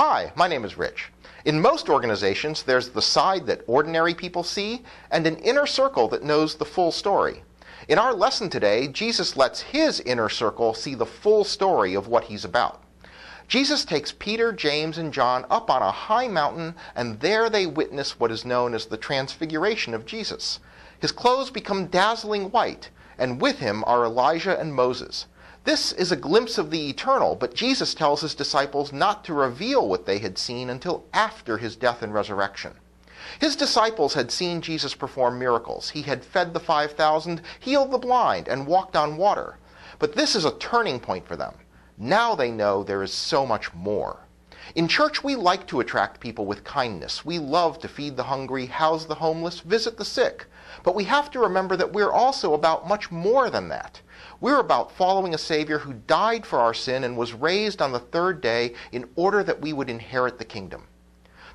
Hi, my name is Rich. In most organizations, there's the side that ordinary people see and an inner circle that knows the full story. In our lesson today, Jesus lets his inner circle see the full story of what he's about. Jesus takes Peter, James, and John up on a high mountain, and there they witness what is known as the transfiguration of Jesus. His clothes become dazzling white, and with him are Elijah and Moses. This is a glimpse of the eternal, but Jesus tells his disciples not to reveal what they had seen until after his death and resurrection. His disciples had seen Jesus perform miracles. He had fed the 5,000, healed the blind, and walked on water. But this is a turning point for them. Now they know there is so much more. In church, we like to attract people with kindness. We love to feed the hungry, house the homeless, visit the sick. But we have to remember that we're also about much more than that. We're about following a Savior who died for our sin and was raised on the third day in order that we would inherit the kingdom.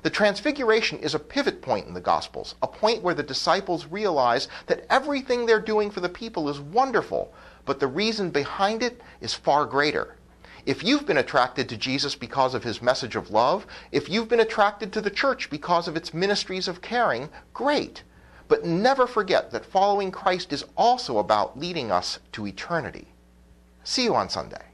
The Transfiguration is a pivot point in the Gospels, a point where the disciples realize that everything they're doing for the people is wonderful, but the reason behind it is far greater. If you've been attracted to Jesus because of his message of love, if you've been attracted to the church because of its ministries of caring, great. But never forget that following Christ is also about leading us to eternity. See you on Sunday.